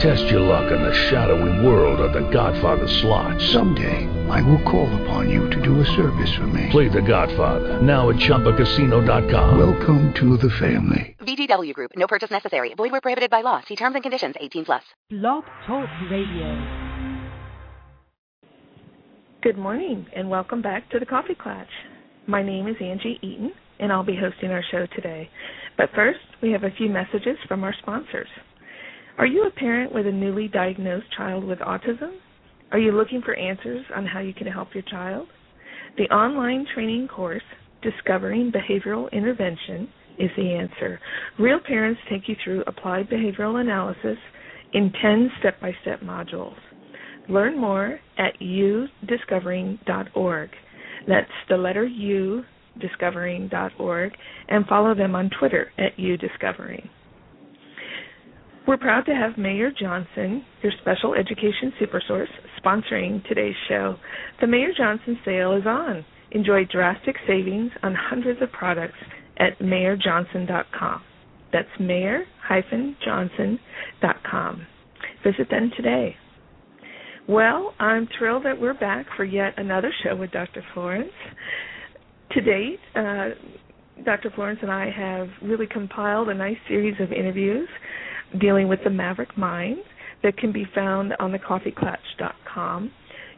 Test your luck in the shadowy world of The Godfather slot. Someday, I will call upon you to do a service for me. Play The Godfather now at ChumbaCasino.com. Welcome to the family. VGW Group. No purchase necessary. Void where prohibited by law. See terms and conditions. 18 plus. Blog Talk Radio. Good morning and welcome back to the Coffee Klatch. My name is Angie Eaton and I'll be hosting our show today. But first, we have a few messages from our sponsors. Are you a parent with a newly diagnosed child with autism? Are you looking for answers on how you can help your child? The online training course, Discovering Behavioral Intervention, is the answer. Real parents take you through applied behavioral analysis in 10 step by step modules. Learn more at udiscovering.org. That's the letter U, discovering.org, and follow them on Twitter at udiscovering. We're proud to have Mayer-Johnson, your special education supersource, sponsoring today's show. The Mayer-Johnson sale is on. Enjoy drastic savings on hundreds of products at mayerjohnson.com. That's mayer-johnson.com. Visit them today. Well, I'm thrilled that we're back for yet another show with Dr. Florance. To date, uh, Dr. Florance and I have really compiled a nice series of interviews dealing with the Maverick Mind that can be found on thecoffeeklatch.com.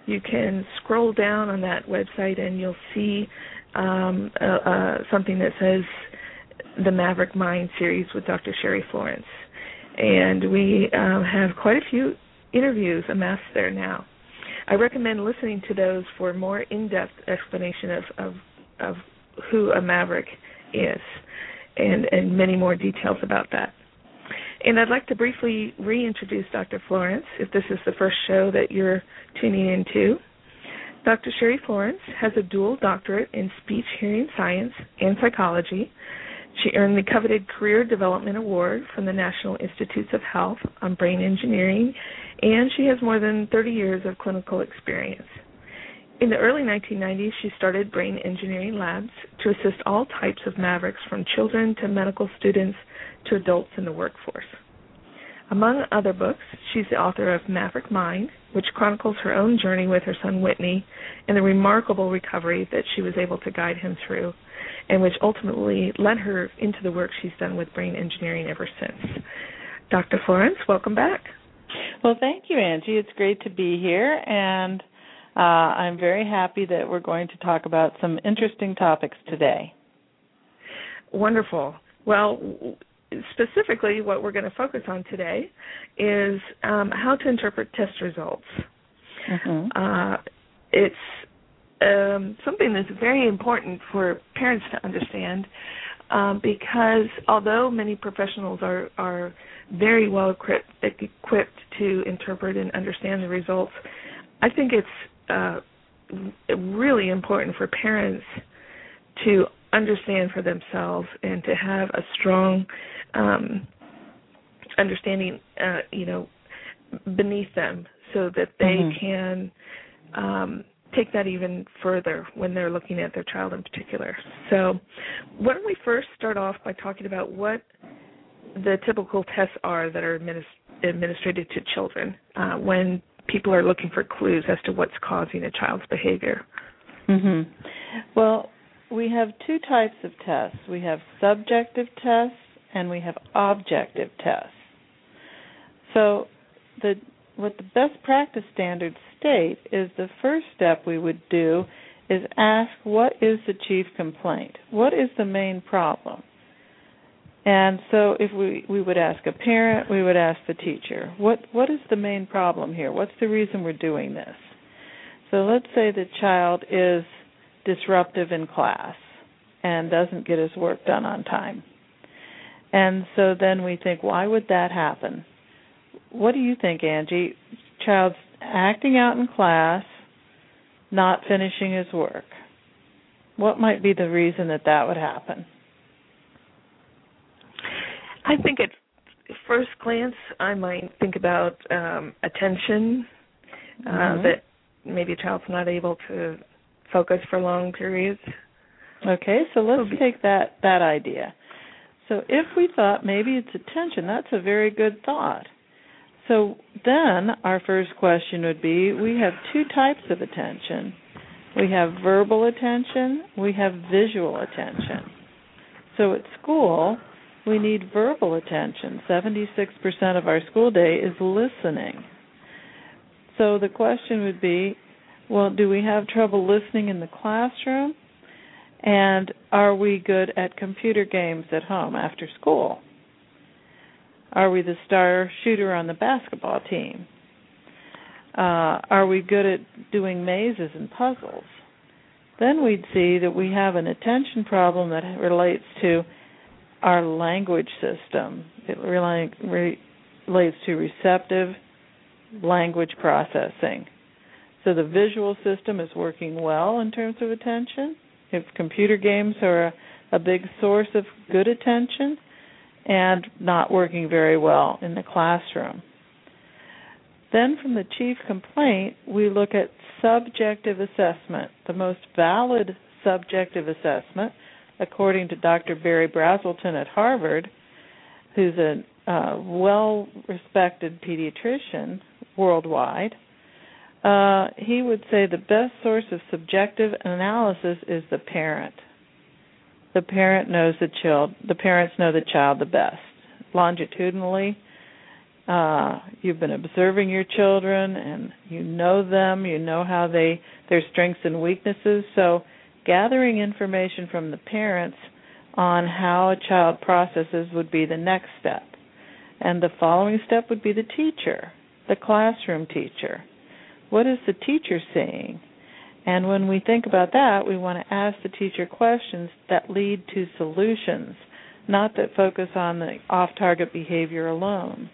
You can scroll down on that website and you'll see um, uh, uh, something that says the Maverick Mind series with Dr. Cheri Florance. And we uh, have quite a few interviews amassed there now. I recommend listening to those for more in-depth explanation of, of, of who a maverick is and, and many more details about that. And I'd like to briefly reintroduce Dr. Florance if this is the first show that you're tuning into. Dr. Cheri Florance has a dual doctorate in speech hearing science and psychology. She earned the coveted Career Development Award from the National Institutes of Health on brain engineering, and she has more than 30 years of clinical experience. In the early 1990s, she started brain engineering labs to assist all types of mavericks, from children to medical students to adults in the workforce. Among other books, she's the author of Maverick Mind, which chronicles her own journey with her son Whitney and the remarkable recovery that she was able to guide him through, and which ultimately led her into the work she's done with brain engineering ever since. Dr. Florance, welcome back. Well, thank you, Angie. It's great to be here, and uh, I'm very happy that we're going to talk about some interesting topics today. Wonderful. Well, specifically, what we're going to focus on today is um, how to interpret test results. Mm-hmm. Uh, it's um, something that's very important for parents to understand um, because although many professionals are, are very well equipped, equipped to interpret and understand the results, I think it's uh, really important for parents to understand for themselves and to have a strong um, understanding, uh, you know, beneath them, so that they mm-hmm. can um, take that even further when they're looking at their child in particular. So, why don't we first start off by talking about what the typical tests are that are administ- administered to children uh, when people are looking for clues as to what's causing a child's behavior? Mm-hmm. Well, we have two types of tests. We have subjective tests and we have objective tests. So the what the best practice standards state is the first step we would do is ask what is the chief complaint? What is the main problem? And so if we we would ask a parent, we would ask the teacher, what what is the main problem here? What's the reason we're doing this? So let's say the child is disruptive in class and doesn't get his work done on time. And so then we think, why would that happen? What do you think, Angie? Child's acting out in class, not finishing his work. What might be the reason that that would happen? I think at first glance, I might think about um, attention, uh, Mhm. that maybe a child's not able to focus for long periods. Okay, so let's take that that idea. So if we thought maybe it's attention, that's a very good thought. So then our first question would be we have two types of attention. We have verbal attention, we have visual attention. So at school, we need verbal attention. 76% of our school day is listening. So the question would be well, do we have trouble listening in the classroom? And are we good at computer games at home after school? Are we the star shooter on the basketball team? Uh, are we good at doing mazes and puzzles? Then we'd see that we have an attention problem that relates to our language system. It rela- re- relates to receptive language processing. So the visual system is working well in terms of attention. If computer games are a, a big source of good attention, and not working very well in the classroom. Then, from the chief complaint, we look at subjective assessment, the most valid subjective assessment, according to Dr. Berry Brazelton at Harvard, who's a uh, well respected pediatrician worldwide. Uh, he would say the best source of subjective analysis is the parent. The parent knows the child. The parents know the child the best. Longitudinally, uh, you've been observing your children, and you know them. You know how they their strengths and weaknesses. So, gathering information from the parents on how a child processes would be the next step, and the following step would be the teacher, the classroom teacher. What is the teacher seeing? And when we think about that, we want to ask the teacher questions that lead to solutions, not that focus on the off target behavior alone.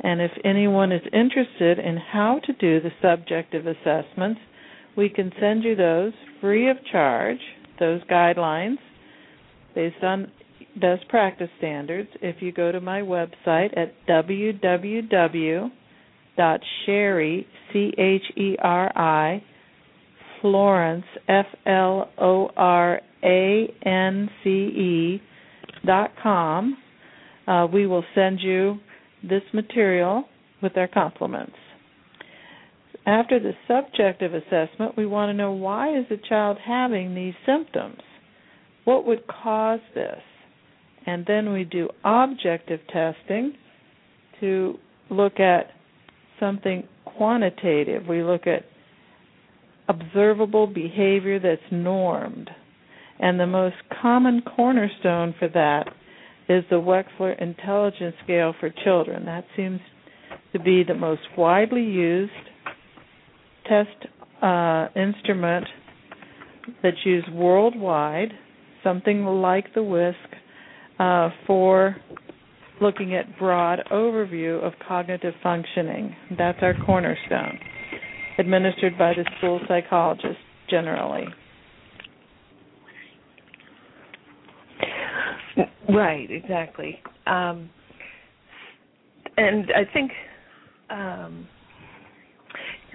And if anyone is interested in how to do the subjective assessments, we can send you those free of charge, those guidelines based on best practice standards if you go to my website at www.cheri, C H E R I, Florance, F L O R A N C E dot com. Uh, we will send you this material with our compliments. After the subjective assessment, we want to know why is the child having these symptoms? What would cause this? And then we do objective testing to look at something quantitative. We look at observable behavior that's normed. And the most common cornerstone for that is the Wechsler Intelligence Scale for Children. That seems to be the most widely used test uh, instrument that's used worldwide, something like the WISC, uh, for looking at broad overview of cognitive functioning. That's our cornerstone, administered by the school psychologist generally. Right, exactly. Um, and I think um,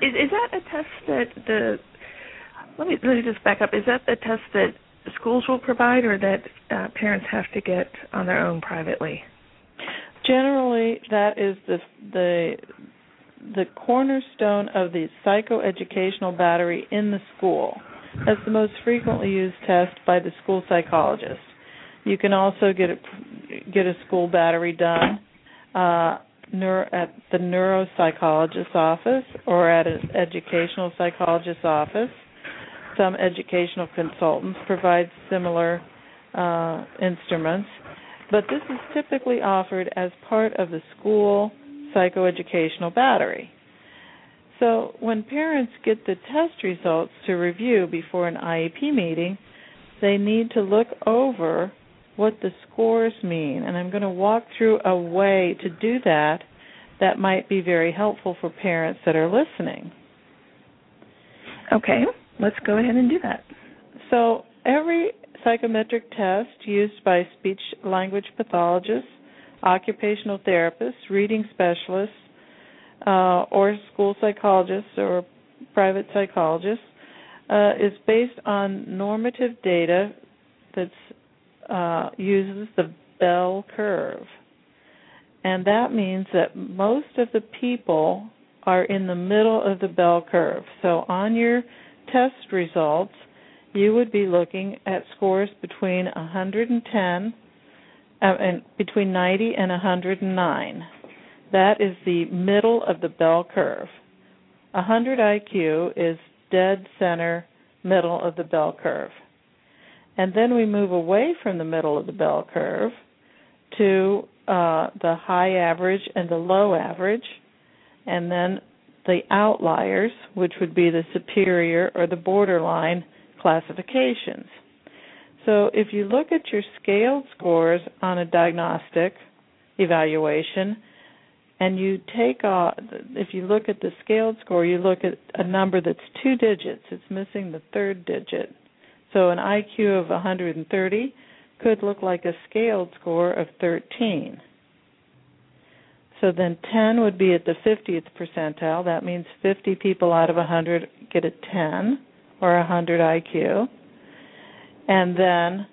is, is that a test that the let me let me just back up. Is that the test that schools will provide, or that uh, parents have to get on their own privately? Generally, that is the the the cornerstone of the psychoeducational battery in the school. That's the most frequently used test by the school psychologist. You can also get a get a school battery done uh, neuro, at the neuropsychologist's office or at an educational psychologist's office. Some educational consultants provide similar uh, instruments, but this is typically offered as part of the school psychoeducational battery. So when parents get the test results to review before an IEP meeting, they need to look over what the scores mean. And I'm going to walk through a way to do that that might be very helpful for parents that are listening. Okay, let's go ahead and do that. So, every psychometric test used by speech language pathologists occupational therapists, reading specialists, uh, or school psychologists or private psychologists, uh, is based on normative data that uh, uses the bell curve. And that means that most of the people are in the middle of the bell curve. So on your test results, you would be looking at scores between 110 uh, and between 90 and 109. That is the middle of the bell curve. 100 IQ is dead center middle of the bell curve. And then we move away from the middle of the bell curve to uh, the high average and the low average, and then the outliers, which would be the superior or the borderline classifications. So if you look at your scaled scores on a diagnostic evaluation, and you take off, if you look at the scaled score, you look at a number that's two digits, it's missing the third digit. So an IQ of 130 could look like a scaled score of 13. So then 10 would be at the 50th percentile. That means 50 people out of 100 get a 10 or a 100 IQ. And then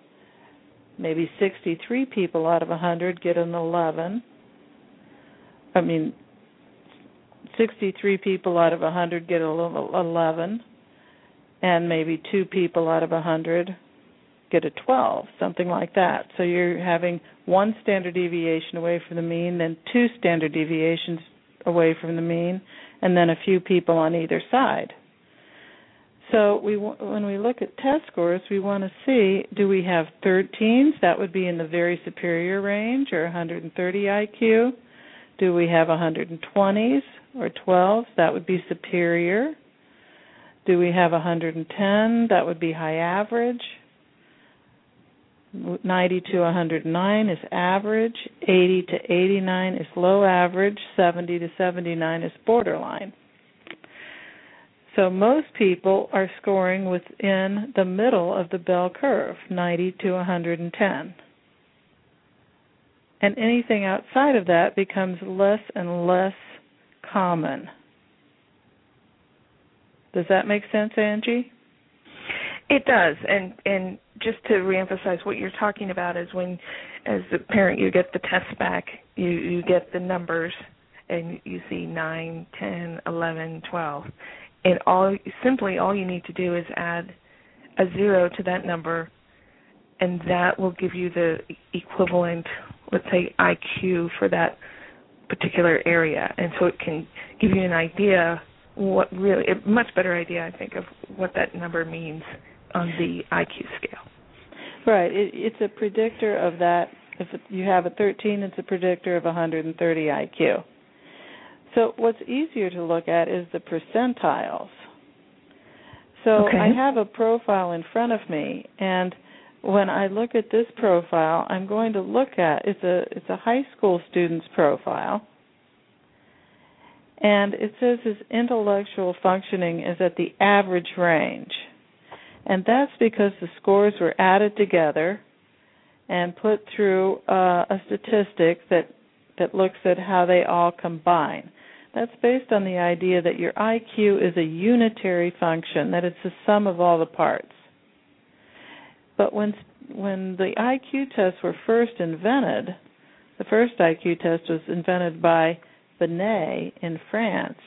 maybe 63 people out of 100 get an 11. I mean, 63 people out of 100 get a 11, and maybe two people out of a 100 get a 12, something like that. So you're having one standard deviation away from the mean, then two standard deviations away from the mean, and then a few people on either side. So we when we look at test scores, we want to see do we have 13s? That would be in the very superior range, or 130 IQ. Do we have 120s or 12s? That would be superior. Do we have 110? That would be high average. 90 to 109 is average. 80 to 89 is low average. 70 to 79 is borderline. So most people are scoring within the middle of the bell curve, 90 to 110. And anything outside of that becomes less and less common. Does that make sense, Angie? It does, and and just to reemphasize what you're talking about is when, as a parent, you get the test back, you you get the numbers, and you see nine, ten, eleven, twelve, and all simply all you need to do is add a zero to that number and that will give you the equivalent let's say IQ for that particular area. And so it can give you an idea what really a much better idea I think of what that number means on the IQ scale. Right, it, it's a predictor of that if you have a 13 it's a predictor of 130 IQ. So what's easier to look at is the percentiles. So okay. I have a profile in front of me and when I look at this profile, I'm going to look at it's a it's a high school student's profile. And it says his intellectual functioning is at the average range. And that's because the scores were added together and put through uh, a statistic that that looks at how they all combine. That's based on the idea that your IQ is a unitary function, that it's the sum of all the parts. But when when the IQ tests were first invented, the first IQ test was invented by Binet in France.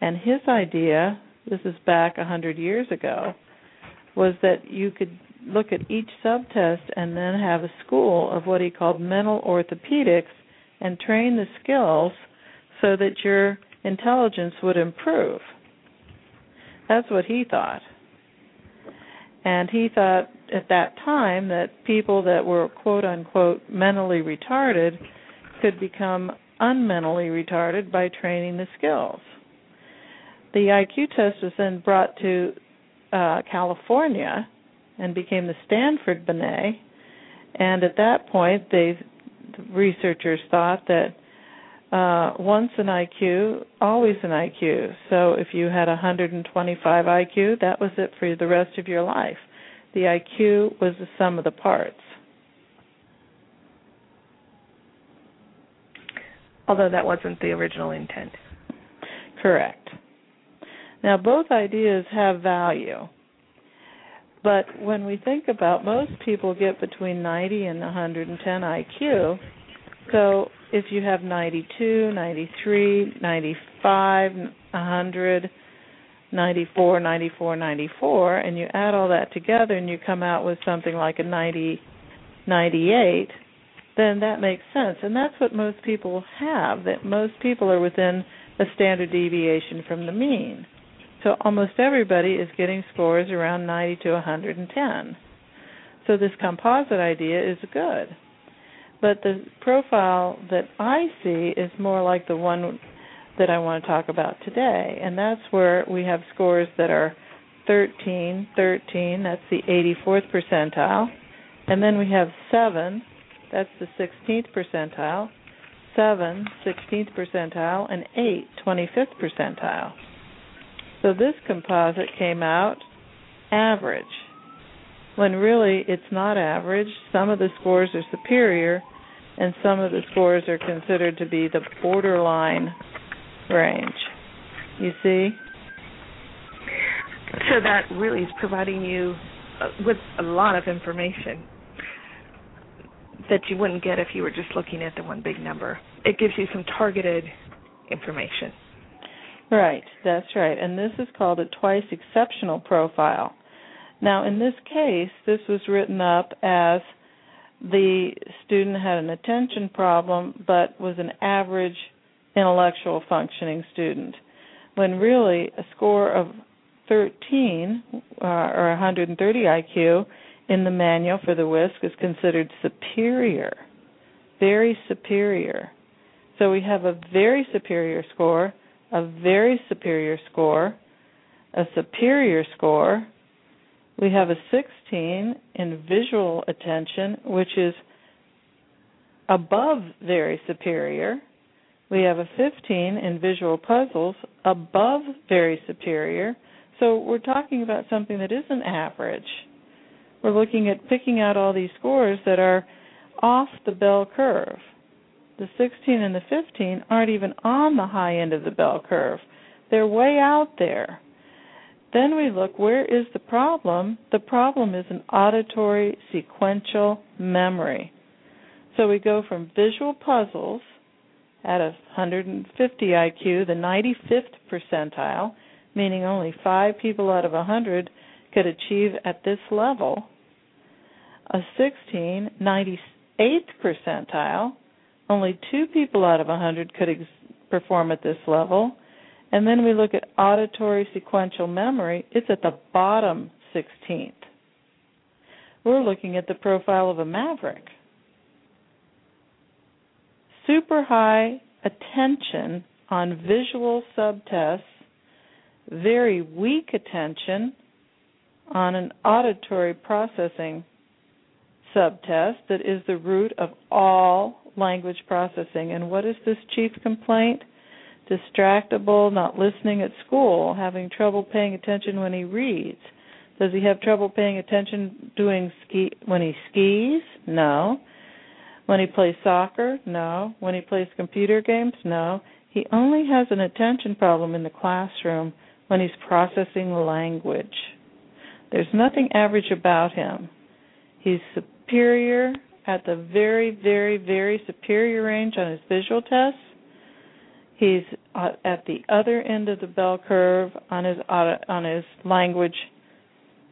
And his idea, this is back a 100 years ago, was that you could look at each subtest and then have a school of what he called mental orthopedics and train the skills so that your intelligence would improve. That's what he thought. And he thought at that time that people that were quote unquote mentally retarded could become unmentally retarded by training the skills. The IQ test was then brought to uh, California and became the Stanford Binet. And at that point, they the researchers thought that uh, once an IQ, always an IQ. So if you had 125 IQ, that was it for the rest of your life. The IQ was the sum of the parts. Although that wasn't the original intent. Correct. Now, both ideas have value. But when we think about most people get between 90 and 110 IQ. So if you have 92, 93, 95, 100, 94, 94, 94, and you add all that together and you come out with something like a 90, 98, then that makes sense. And that's what most people have, that most people are within a standard deviation from the mean. So almost everybody is getting scores around 90 to 110. So this composite idea is good. But the profile that I see is more like the one that I want to talk about today, and that's where we have scores that are 13, 13, that's the 84th percentile, and then we have 7, that's the 16th percentile, 7, 16th percentile, and 8, 25th percentile. So this composite came out average, when really it's not average. Some of the scores are superior, and some of the scores are considered to be the borderline range. You see? So that really is providing you uh, with a lot of information that you wouldn't get if you were just looking at the one big number. It gives you some targeted information. Right, that's right. And this is called a twice exceptional profile. Now, in this case, this was written up as the student had an attention problem but was an average intellectual functioning student, when really a score of 13 uh, or 130 IQ in the manual for the WISC is considered superior, very superior. So we have a very superior score, a very superior score, a superior score. We have a 16 in visual attention, which is above very superior. We have a 15 in visual puzzles, above very superior. So we're talking about something that isn't average. We're looking at picking out all these scores that are off the bell curve. The 16 and the 15 aren't even on the high end of the bell curve. They're way out there. Then we look, where is the problem? The problem is an auditory sequential memory. So we go from visual puzzles at a 150 IQ, the 95th percentile, meaning only five people out of a 100 could achieve at this level. A 16, 98th percentile, only two people out of 100 could ex- perform at this level. And then we look at auditory sequential memory, it's at the bottom 16th. We're looking at the profile of a maverick super high attention on visual subtests, very weak attention on an auditory processing subtest that is the root of all language processing. And what is this chief complaint? Distractible, not listening at school, having trouble paying attention when he reads. Does he have trouble paying attention doing ski when he skis? No. When he plays soccer? No. When he plays computer games? No. He only has an attention problem in the classroom when he's processing language. There's nothing average about him. He's superior at the very, very, very superior range on his visual tests. He's uh, at the other end of the bell curve on his on his language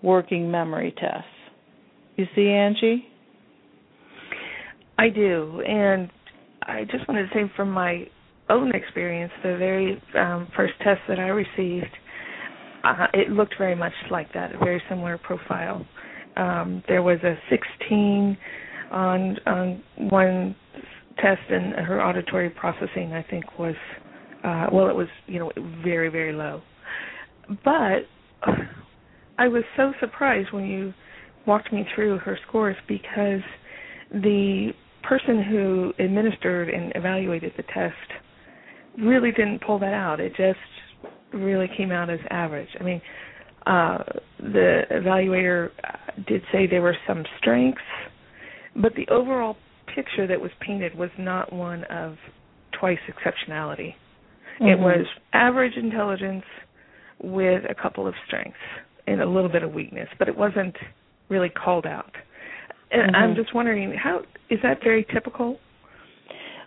working memory tests. You see, Angie? I do, and I just wanted to say from my own experience, the very um, first test that I received, uh, it looked very much like that, a very similar profile. Um, there was a 16 on on one test, and her auditory processing, I think, was uh, well, it was you know very very low. But I was so surprised when you walked me through her scores because the person who administered and evaluated the test really didn't pull that out. It just really came out as average. I mean, uh, the evaluator did say there were some strengths, but the overall picture that was painted was not one of twice exceptionality. Mm-hmm. It was average intelligence with a couple of strengths and a little bit of weakness, but it wasn't really called out. And Mhm. I'm just wondering, how is that very typical?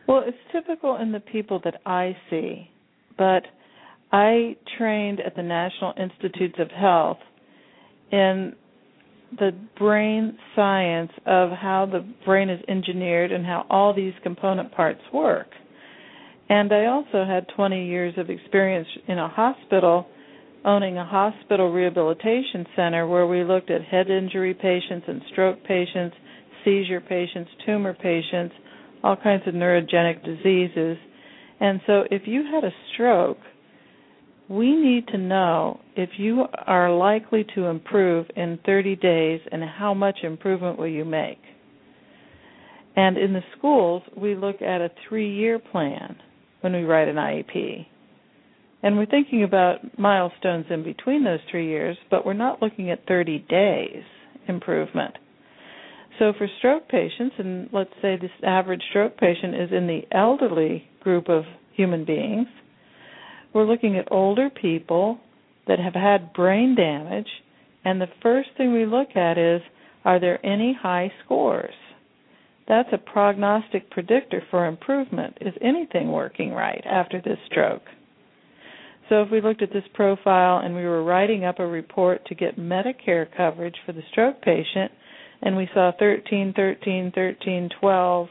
Well, it's typical in the people that I see, but I trained at the National Institutes of Health in the brain science of how the brain is engineered and how all these component parts work. And I also had 20 years of experience in a hospital owning a hospital rehabilitation center where we looked at head injury patients and stroke patients, seizure patients, tumor patients, all kinds of neurogenic diseases. And so if you had a stroke, we need to know if you are likely to improve in 30 days and how much improvement will you make. And in the schools, we look at a three year plan when we write an IEP. And we're thinking about milestones in between those three years, but we're not looking at 30 days improvement. So for stroke patients, and let's say this average stroke patient is in the elderly group of human beings, we're looking at older people that have had brain damage, and the first thing we look at is are there any high scores? That's a prognostic predictor for improvement. Is anything working right after this stroke? So if we looked at this profile and we were writing up a report to get Medicare coverage for the stroke patient, and we saw 13, 13, 13, 12,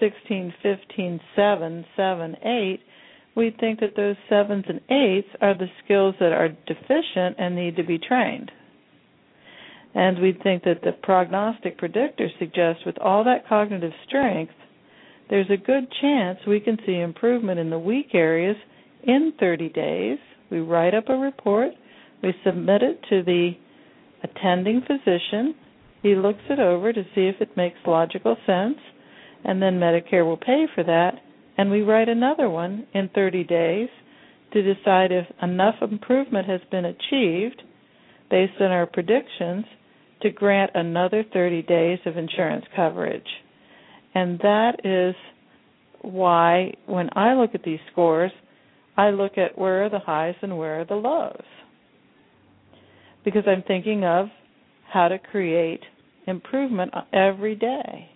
16, 15, 7, 7, 8, we'd think that those sevens and eights are the skills that are deficient and need to be trained. And we'd think that the prognostic predictor suggests with all that cognitive strength, there's a good chance we can see improvement in the weak areas in 30 days. We write up a report, we submit it to the attending physician. He looks it over to see if it makes logical sense, and then Medicare will pay for that. And we write another one in 30 days to decide if enough improvement has been achieved based on our predictions to grant another 30 days of insurance coverage. And that is why when I look at these scores, I look at where are the highs and where are the lows. Because I'm thinking of how to create improvement every day.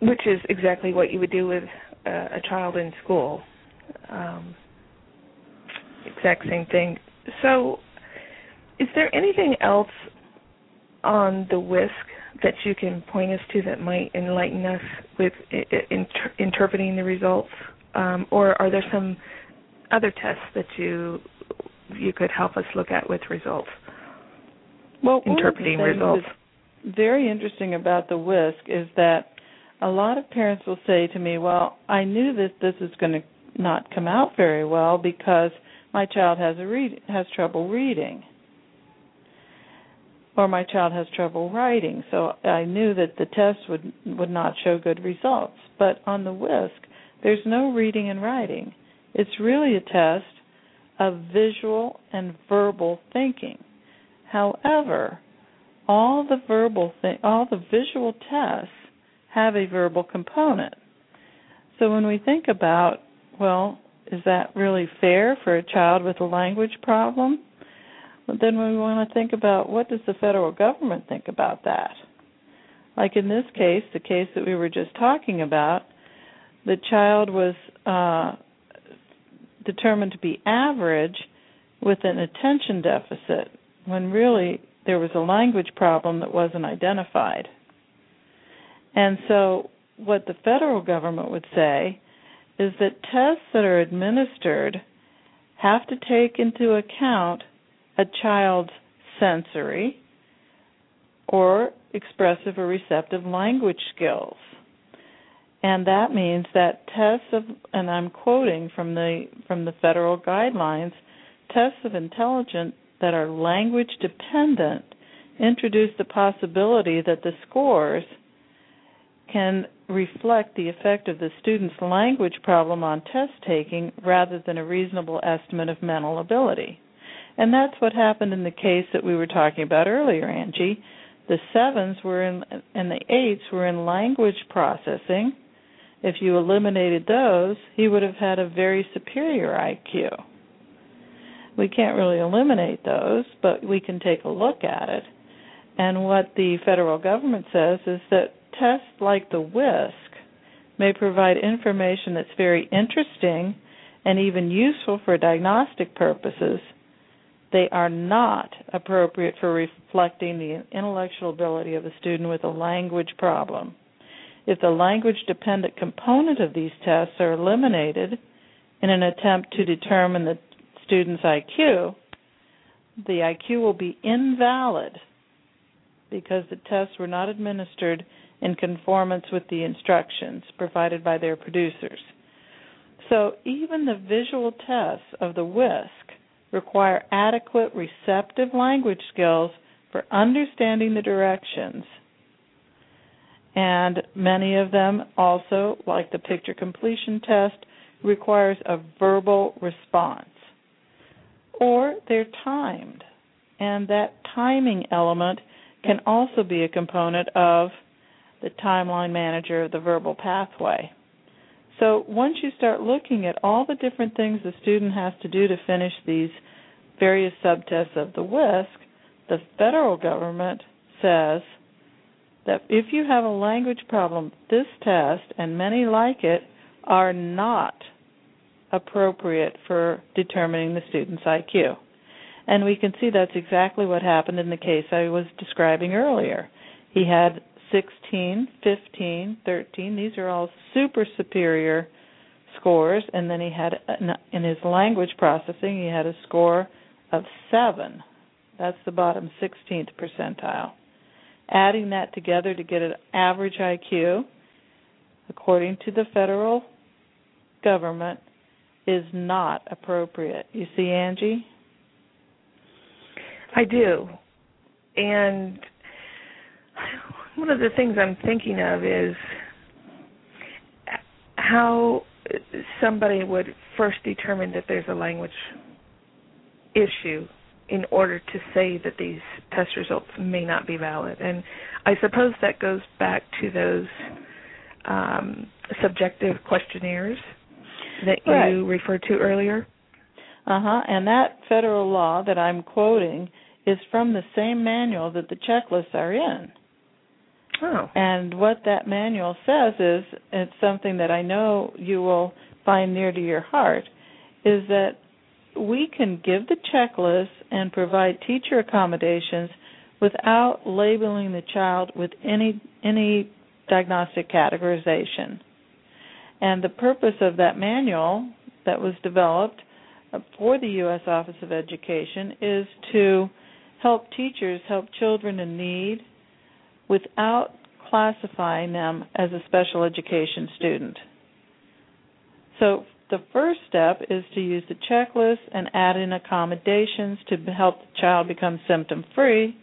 Which is exactly what you would do with uh, a child in school. Um, exact same thing. So, is there anything else on the WISC that you can point us to that might enlighten us with inter- interpreting the results, um, or are there some other tests that you you could help us look at with results? Well, interpreting one of the results. Very interesting about the WISC is that a lot of parents will say to me, "Well, I knew that this is going to not come out very well because my child has a read has trouble reading." or my child has trouble writing. So I knew that the test would would not show good results. But on the WISC, there's no reading and writing. It's really a test of visual and verbal thinking. However, all the verbal thi- all the visual tests have a verbal component. So when we think about, well, is that really fair for a child with a language problem? But then we want to think about what does the federal government think about that? Like in this case, the case that we were just talking about, the child was uh, determined to be average with an attention deficit when really there was a language problem that wasn't identified. And so, what the federal government would say is that tests that are administered have to take into account a child's sensory or expressive or receptive language skills. And that means that tests of and I'm quoting from the from the federal guidelines, tests of intelligence that are language dependent introduce the possibility that the scores can reflect the effect of the student's language problem on test taking rather than a reasonable estimate of mental ability. And that's what happened in the case that we were talking about earlier, Angie. The sevens were in, and the eights were in language processing. If you eliminated those, he would have had a very superior IQ. We can't really eliminate those, but we can take a look at it. And what the federal government says is that tests like the WISC may provide information that's very interesting and even useful for diagnostic purposes, they are not appropriate for reflecting the intellectual ability of a student with a language problem. If the language dependent component of these tests are eliminated in an attempt to determine the student's IQ, the IQ will be invalid because the tests were not administered in conformance with the instructions provided by their producers. So even the visual tests of the WISC require adequate receptive language skills for understanding the directions. And many of them also, like the picture completion test, requires a verbal response. Or they're timed. And that timing element can also be a component of the timeline manager of the verbal pathway. So once you start looking at all the different things the student has to do to finish these various subtests of the WISC, the federal government says that if you have a language problem, this test and many like it are not appropriate for determining the student's IQ. And we can see that's exactly what happened in the case I was describing earlier. He had 16, 15, 13. These are all super superior scores. And then he had, in his language processing, he had a score of 7. That's the bottom 16th percentile. Adding that together to get an average IQ, according to the federal government, is not appropriate. You see, Angie? I do. And one of the things I'm thinking of is how somebody would first determine that there's a language issue in order to say that these test results may not be valid. And I suppose that goes back to those um, subjective questionnaires that right. you referred to earlier. Uh huh. And that federal law that I'm quoting is from the same manual that the checklists are in. And what that manual says is it's something that I know you will find near to your heart is that we can give the checklist and provide teacher accommodations without labeling the child with any any diagnostic categorization. And the purpose of that manual that was developed for the U.S. Office of Education is to help teachers help children in need without classifying them as a special education student. So the first step is to use the checklist and add in accommodations to help the child become symptom free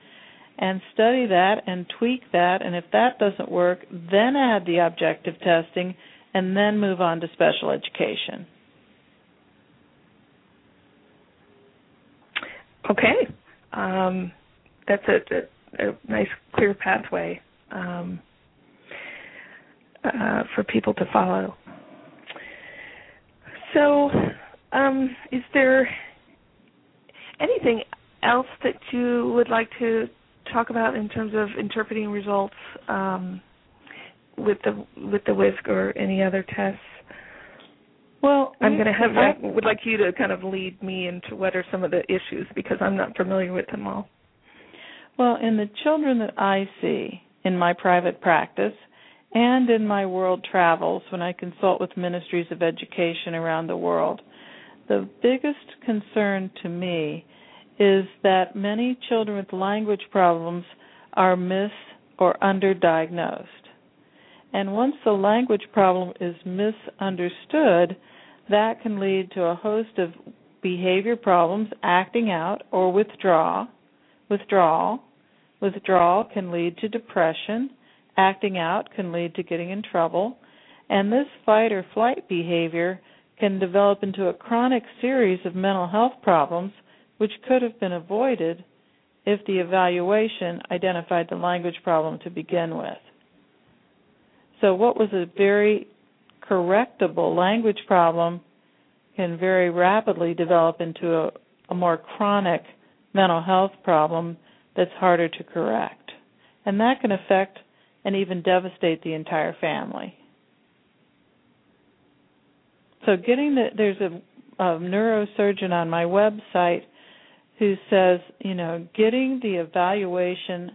and study that and tweak that and if that doesn't work then add the objective testing and then move on to special education. Okay. Um, that's it a, nice clear pathway um, uh, for people to follow. So, um, is there anything else that you would like to talk about in terms of interpreting results um, with the with the WISC or any other tests? Well, I'm going to have I would like you to kind of lead me into what are some of the issues because I'm not familiar with them all. Well, in the children that I see in my private practice and in my world travels when I consult with ministries of education around the world, the biggest concern to me is that many children with language problems are mis or underdiagnosed. And once the language problem is misunderstood, that can lead to a host of behavior problems, acting out or withdraw, withdrawal. Withdrawal can lead to depression. Acting out can lead to getting in trouble. And this fight or flight behavior can develop into a chronic series of mental health problems which could have been avoided if the evaluation identified the language problem to begin with. So, what was a very correctable language problem can very rapidly develop into a, a more chronic mental health problem that's harder to correct. And that can affect and even devastate the entire family. So, getting the, there's a, a neurosurgeon on my website who says, you know, getting the evaluation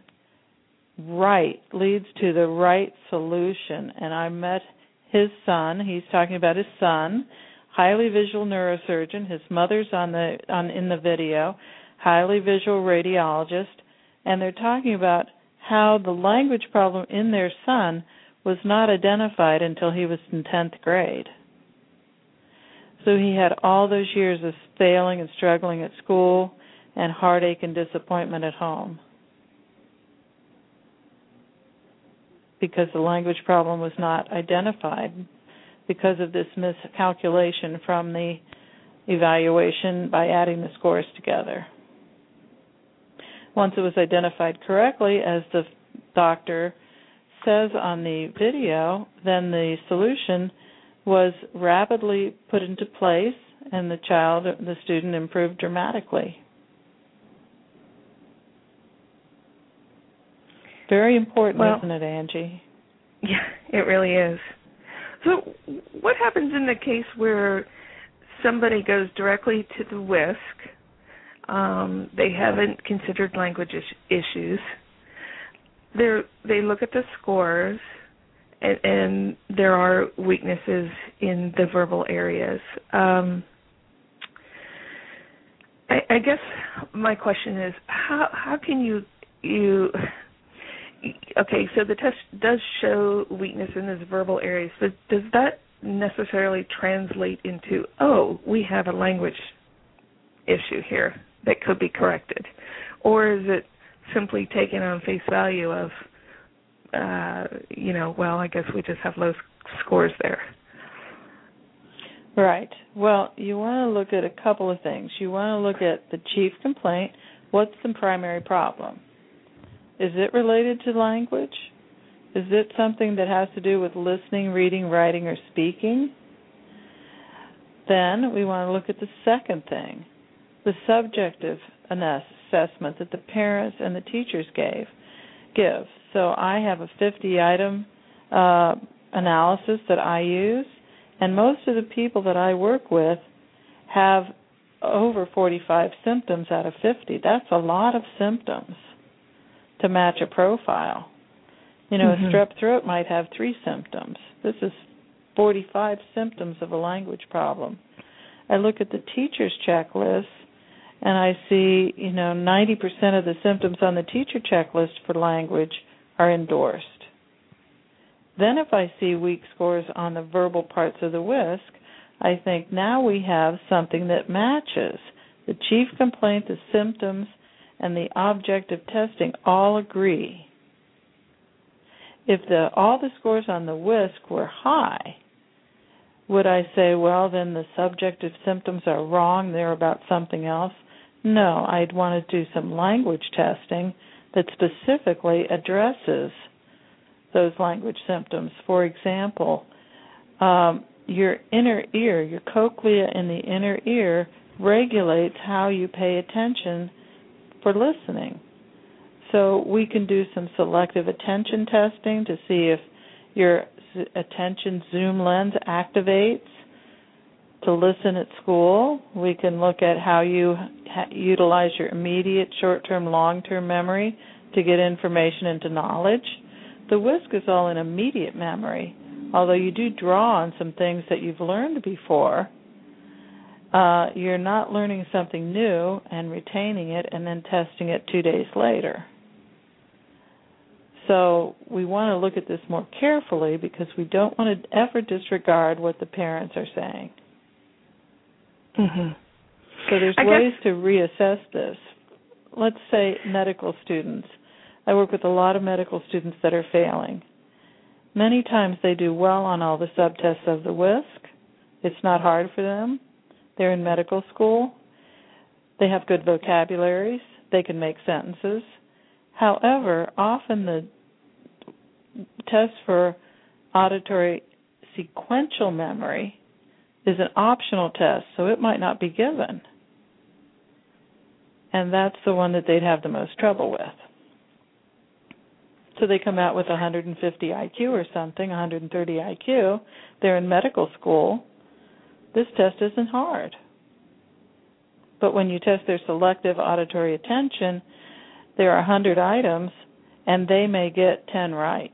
right leads to the right solution. And I met his son. He's talking about his son, highly visual neurosurgeon. His mother's on the on in the video, highly visual radiologist, and they're talking about how the language problem in their son was not identified until he was in 10th grade. So he had all those years of failing and struggling at school and heartache and disappointment at home. Because the language problem was not identified because of this miscalculation from the evaluation by adding the scores together. Once it was identified correctly, as the doctor says on the video, then the solution was rapidly put into place and the child, the student improved dramatically. Very important, well, isn't it, Angie? Yeah, it really is. So, what happens in the case where somebody goes directly to the WISC? Um, they haven't considered language is- issues. They they look at the scores, and, and, there are weaknesses in the verbal areas. Um, I, I guess my question is how how can you you okay, so the test does show weakness in those verbal areas, but does that necessarily translate into, oh, we have a language issue here that could be corrected? Or is it simply taken on face value of, uh, you know, well, I guess we just have low scores there? Right. Well, you want to look at a couple of things. You want to look at the chief complaint. What's the primary problem? Is it related to language? Is it something that has to do with listening, reading, writing, or speaking? Then we want to look at the second thing the subjective assessment that the parents and the teachers gave give. So I have a 50 item uh, analysis that I use, and most of the people that I work with have over 45 symptoms out of 50. That's a lot of symptoms to match a profile. You know, mm-hmm. a strep throat might have three symptoms. This is 45 symptoms of a language problem. I look at the teacher's checklist and I see, you know, 90% of the symptoms on the teacher checklist for language are endorsed. Then if I see weak scores on the verbal parts of the WISC, I think now we have something that matches the chief complaint, the symptoms, and the objective testing all agree. If the all the scores on the WISC were high, would I say, well, then the subjective symptoms are wrong, they're about something else? No, I'd want to do some language testing that specifically addresses those language symptoms. For example, um, your inner ear, your cochlea in the inner ear, regulates how you pay attention for listening. So we can do some selective attention testing to see if your attention zoom lens activates to listen at school. We can look at how you ha- utilize your immediate, short term, long term memory to get information into knowledge. The WISC is all in immediate memory, although you do draw on some things that you've learned before uh, you're not learning something new and retaining it and then testing it two days later. So we want to look at this more carefully because we don't want to ever disregard what the parents are saying. Mm-hmm. So there's I ways guess... to reassess this. Let's say medical students. I work with a lot of medical students that are failing. Many times they do well on all the subtests of the WISC. It's not hard for them they're in medical school. They have good vocabularies. they can make sentences. However, often the test for auditory sequential memory is an optional test, so it might not be given. And that's the one that they'd have the most trouble with. So they come out with 150 IQ or something, 130 IQ. They're in medical school. This test isn't hard. But when you test their selective auditory attention, there are 100 items and they may get 10 right.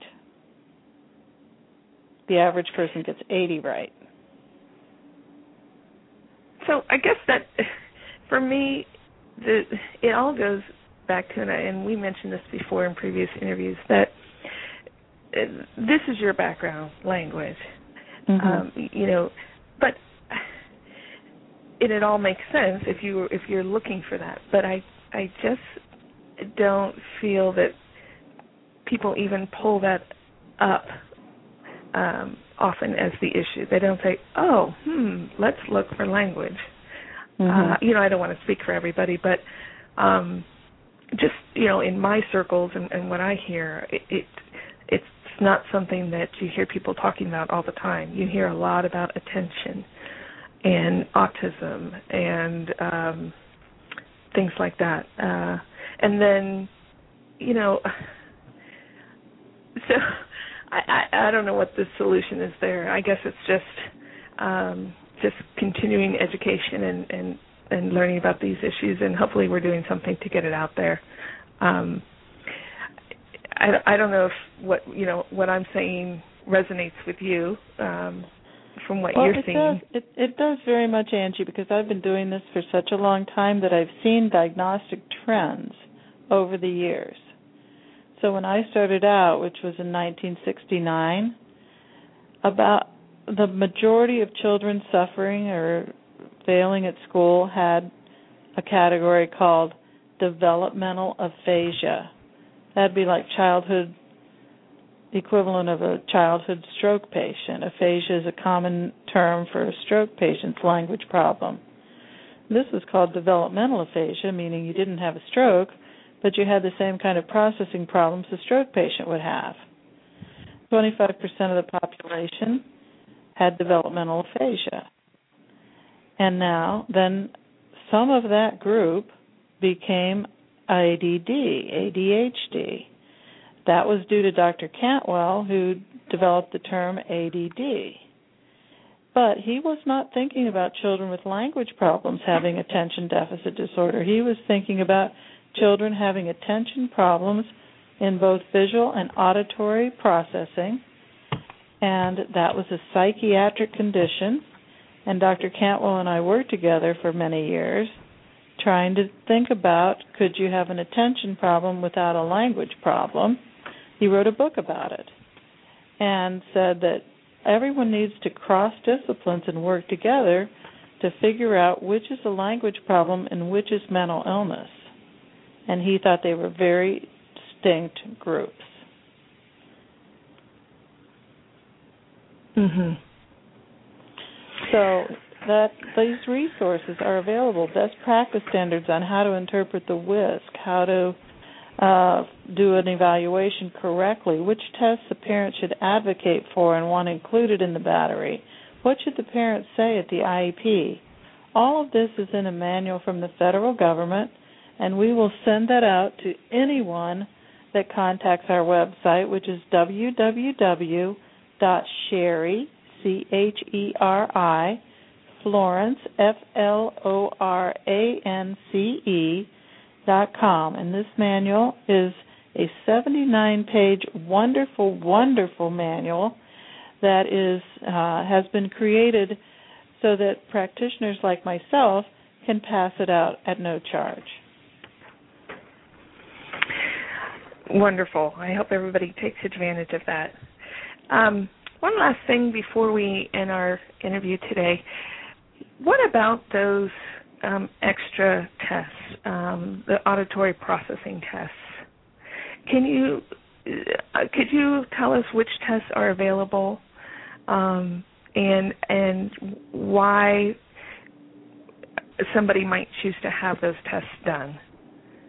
The average person gets 80 right. So I guess that for me, the it all goes back to and, I, and we mentioned this before in previous interviews that uh, this is your background language, mm-hmm. um, you know, but it it all makes sense if you if you're looking for that. But I I just don't feel that people even pull that up um, often as the issue. They don't say, "Oh, hmm, let's look for language." Mm-hmm. Uh, you know, I don't want to speak for everybody, but um, just you know, in my circles and, and what I hear, it, it it's not something that you hear people talking about all the time. You hear a lot about attention and autism and um, things like that, uh, and then you know, so I, I I don't know what the solution is there. I guess it's just um, just continuing education and and and learning about these issues, and hopefully we're doing something to get it out there. Um, I I don't know if what you know what I'm saying resonates with you um, from what well, you're it seeing. Does. It, it does very much, Angie, because I've been doing this for such a long time that I've seen diagnostic trends over the years. So when I started out, which was in 1969, about the majority of children suffering or failing at school had a category called developmental aphasia. That'd be like childhood equivalent of a childhood stroke patient. Aphasia is a common term for a stroke patient's language problem. This was called developmental aphasia, meaning you didn't have a stroke, but you had the same kind of processing problems a stroke patient would have. 25% of the population had developmental aphasia. And now, then some of that group became ADD, ADHD. That was due to Dr. Cantwell, who developed the term ADD. But he was not thinking about children with language problems having attention deficit disorder. He was thinking about children having attention problems in both visual and auditory processing, and that was a psychiatric condition. And Dr. Cantwell and I worked together for many years trying to think about could you have an attention problem without a language problem. He wrote a book about it and said that everyone needs to cross disciplines and work together to figure out which is a language problem and which is mental illness and he thought they were very distinct groups. Mhm. So that these resources are available. Best practice standards on how to interpret the WISC, how to uh, do an evaluation correctly, which tests the parent should advocate for and want included in the battery, what should the parent say at the IEP. All of this is in a manual from the federal government and we will send that out to anyone that contacts our website, which is www.cheri, C H E R I, Florance, F L O R A N C E, dot com. And this manual is a 79 page, wonderful, wonderful manual that is uh, has been created so that practitioners like myself can pass it out at no charge. Wonderful. I hope everybody takes advantage of that. Um, one last thing before we end our interview today. What about those um, extra tests, um, the auditory processing tests? Can you uh, could you tell us which tests are available, um, and and why somebody might choose to have those tests done?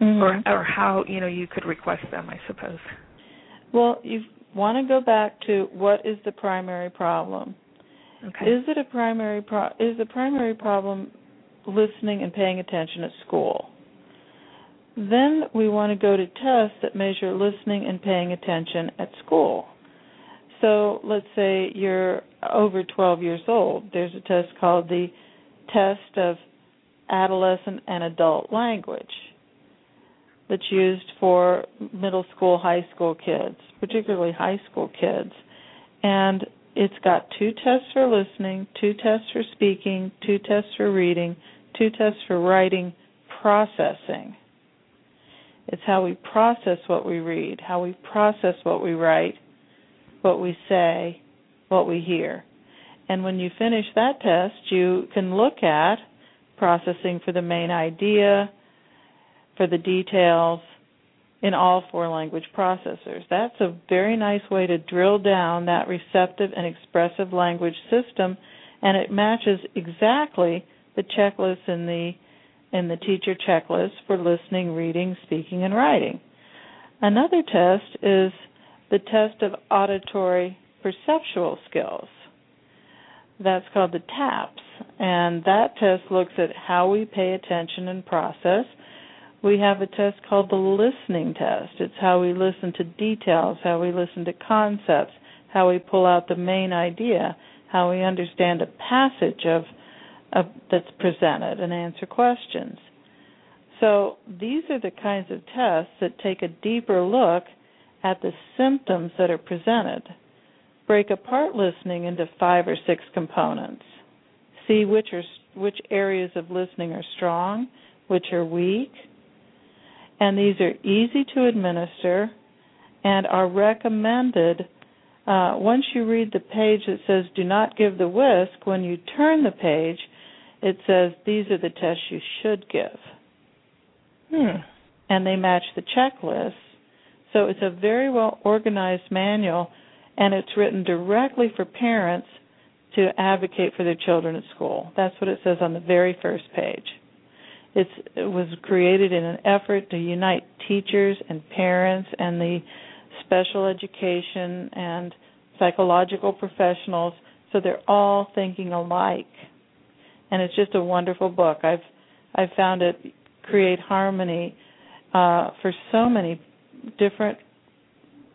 Mhm. or or how you know you could request them. I suppose. Well, you want to go back to what is the primary problem? Okay. Is it a primary pro- is the primary problem listening and paying attention at school? Then we want to go to tests that measure listening and paying attention at school. So let's say you're over 12 years old. There's a test called the test of adolescent and adult language that's used for middle school, high school kids, particularly high school kids. And it's got two tests for listening, two tests for speaking, two tests for reading, two tests for writing, processing. It's how we process what we read, how we process what we write, what we say, what we hear. And when you finish that test, you can look at processing for the main idea, for the details in all four language processors. That's a very nice way to drill down that receptive and expressive language system and it matches exactly the checklist in the in the teacher checklist for listening, reading, speaking and writing. Another test is the test of auditory perceptual skills. That's called the TAPS and that test looks at how we pay attention and process we have a test called the listening test. It's how we listen to details, how we listen to concepts, how we pull out the main idea, how we understand a passage of, of that's presented and answer questions. So these are the kinds of tests that take a deeper look at the symptoms that are presented. Break apart listening into five or six components. See which are which areas of listening are strong, which are weak, and these are easy to administer and are recommended. Uh, once you read the page that says "Do not give the WISC," when you turn the page, it says these are the tests you should give, Hmm. and they match the checklist. So it's a very well organized manual, and it's written directly for parents to advocate for their children at school. That's what it says on the very first page. It's, it was created in an effort to unite teachers and parents and the special education and psychological professionals so they're all thinking alike. And it's just a wonderful book. I've I've found it create harmony uh, for so many different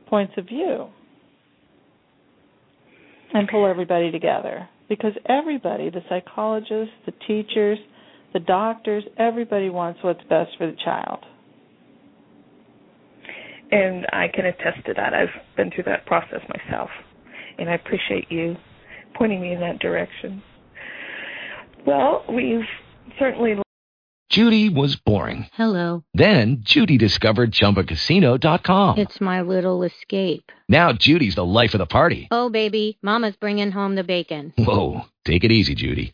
points of view and pull everybody together because everybody the psychologists the teachers the doctors, everybody wants what's best for the child. And I can attest to that. I've been through that process myself. And I appreciate you pointing me in that direction. Well, we've certainly Judy was boring. Hello. Then Judy discovered ChumbaCasino.com. It's my little escape. Now Judy's the life of the party. Oh, baby, Mama's bringing home the bacon. Whoa, take it easy, Judy.